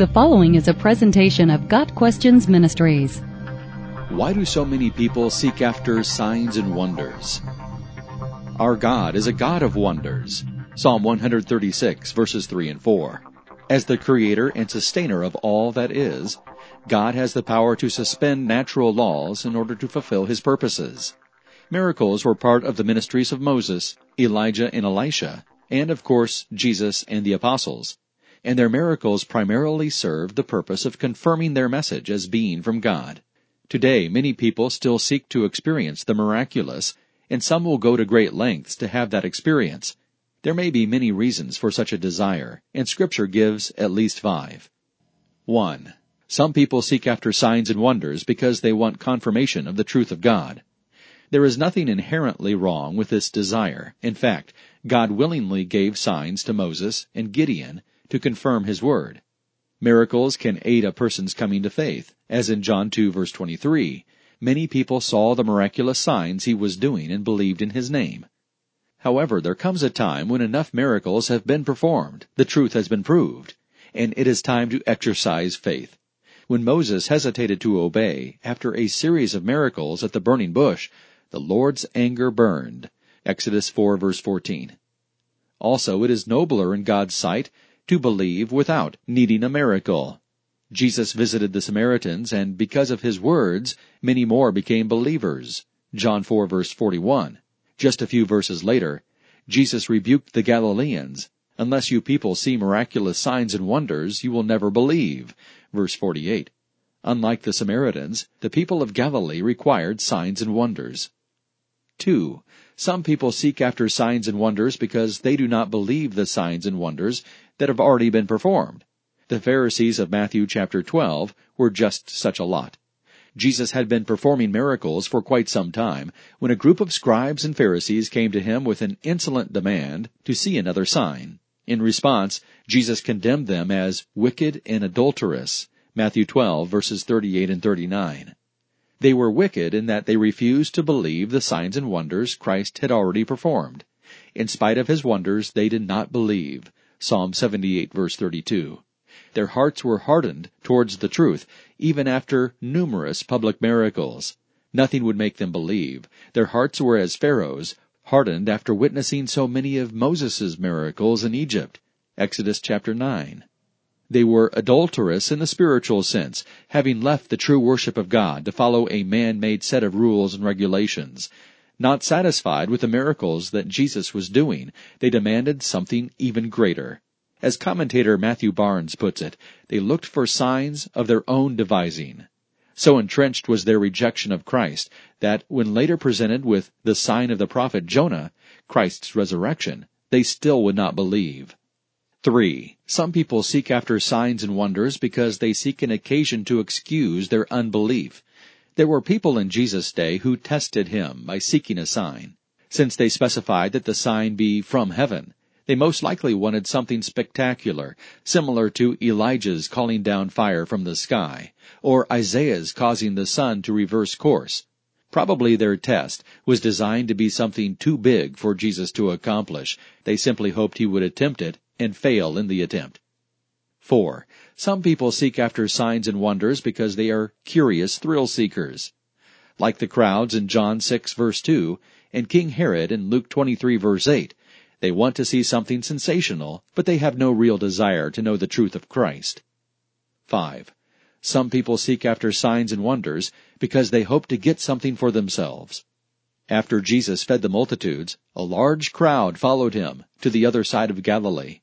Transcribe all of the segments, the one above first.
The following is a presentation of Got Questions Ministries. Why do so many people seek after signs and wonders? Our God is a God of wonders. Psalm 136 verses 3 and 4. As the creator and sustainer of all that is, God has the power to suspend natural laws in order to fulfill his purposes. Miracles were part of the ministries of Moses, Elijah, and Elisha, and of course, Jesus and the apostles and their miracles primarily served the purpose of confirming their message as being from God. Today, many people still seek to experience the miraculous, and some will go to great lengths to have that experience. There may be many reasons for such a desire, and Scripture gives at least five. 1. Some people seek after signs and wonders because they want confirmation of the truth of God. There is nothing inherently wrong with this desire. In fact, God willingly gave signs to Moses and Gideon to confirm his word. Miracles can aid a person's coming to faith, as in John 2 verse 23. Many people saw the miraculous signs he was doing and believed in his name. However, there comes a time when enough miracles have been performed, the truth has been proved, and it is time to exercise faith. When Moses hesitated to obey after a series of miracles at the burning bush, the Lord's anger burned. Exodus 4 verse 14. Also, it is nobler in God's sight to believe without needing a miracle. Jesus visited the Samaritans, and because of his words, many more became believers. John 4 verse 41. Just a few verses later, Jesus rebuked the Galileans. Unless you people see miraculous signs and wonders, you will never believe. Verse 48. Unlike the Samaritans, the people of Galilee required signs and wonders. 2. Some people seek after signs and wonders because they do not believe the signs and wonders that have already been performed. The Pharisees of Matthew chapter 12 were just such a lot. Jesus had been performing miracles for quite some time when a group of scribes and Pharisees came to him with an insolent demand to see another sign. In response, Jesus condemned them as wicked and adulterous. Matthew 12 verses 38 and 39. They were wicked in that they refused to believe the signs and wonders Christ had already performed. In spite of his wonders, they did not believe. Psalm 78 verse 32. Their hearts were hardened towards the truth, even after numerous public miracles. Nothing would make them believe. Their hearts were as Pharaoh's, hardened after witnessing so many of Moses' miracles in Egypt. Exodus chapter 9. They were adulterous in the spiritual sense, having left the true worship of God to follow a man-made set of rules and regulations. Not satisfied with the miracles that Jesus was doing, they demanded something even greater. As commentator Matthew Barnes puts it, they looked for signs of their own devising. So entrenched was their rejection of Christ that when later presented with the sign of the prophet Jonah, Christ's resurrection, they still would not believe. 3. Some people seek after signs and wonders because they seek an occasion to excuse their unbelief. There were people in Jesus' day who tested him by seeking a sign. Since they specified that the sign be from heaven, they most likely wanted something spectacular, similar to Elijah's calling down fire from the sky, or Isaiah's causing the sun to reverse course. Probably their test was designed to be something too big for Jesus to accomplish. They simply hoped he would attempt it and fail in the attempt. 4. Some people seek after signs and wonders because they are curious thrill seekers. Like the crowds in John 6 verse 2 and King Herod in Luke 23 verse 8, they want to see something sensational, but they have no real desire to know the truth of Christ. 5. Some people seek after signs and wonders because they hope to get something for themselves. After Jesus fed the multitudes, a large crowd followed him to the other side of Galilee.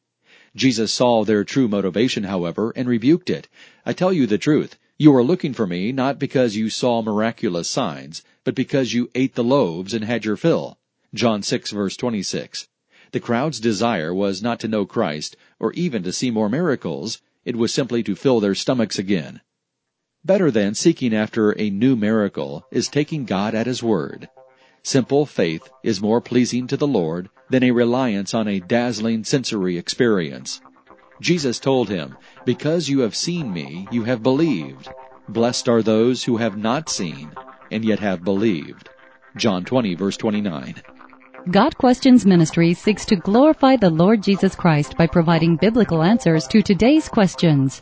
Jesus saw their true motivation, however, and rebuked it. I tell you the truth. You are looking for me not because you saw miraculous signs, but because you ate the loaves and had your fill. John 6 verse 26. The crowd's desire was not to know Christ, or even to see more miracles. It was simply to fill their stomachs again. Better than seeking after a new miracle is taking God at His word. Simple faith is more pleasing to the Lord than a reliance on a dazzling sensory experience. Jesus told him, Because you have seen me, you have believed. Blessed are those who have not seen, and yet have believed. John 20 verse 29. Got Questions Ministry seeks to glorify the Lord Jesus Christ by providing biblical answers to today's questions.